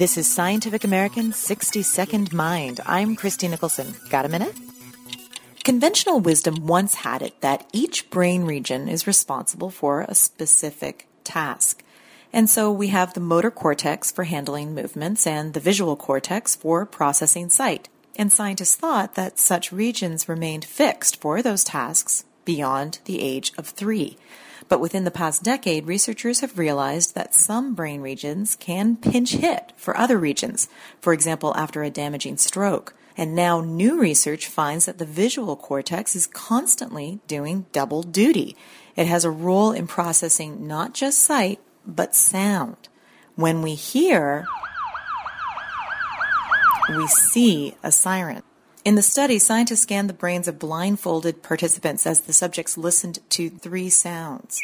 This is Scientific American's 60 Second Mind. I'm Christie Nicholson. Got a minute? Conventional wisdom once had it that each brain region is responsible for a specific task. And so we have the motor cortex for handling movements and the visual cortex for processing sight. And scientists thought that such regions remained fixed for those tasks beyond the age of three. But within the past decade, researchers have realized that some brain regions can pinch hit for other regions, for example, after a damaging stroke. And now new research finds that the visual cortex is constantly doing double duty. It has a role in processing not just sight, but sound. When we hear, we see a siren. In the study, scientists scanned the brains of blindfolded participants as the subjects listened to three sounds.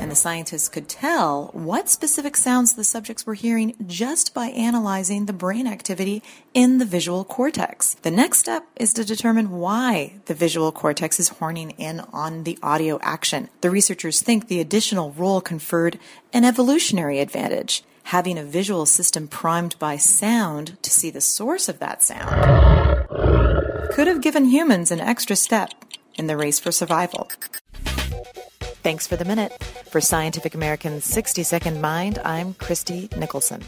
And the scientists could tell what specific sounds the subjects were hearing just by analyzing the brain activity in the visual cortex. The next step is to determine why the visual cortex is horning in on the audio action. The researchers think the additional role conferred an evolutionary advantage having a visual system primed by sound to see the source of that sound could have given humans an extra step in the race for survival. Thanks for the minute. For Scientific American's 60 Second Mind, I'm Christie Nicholson.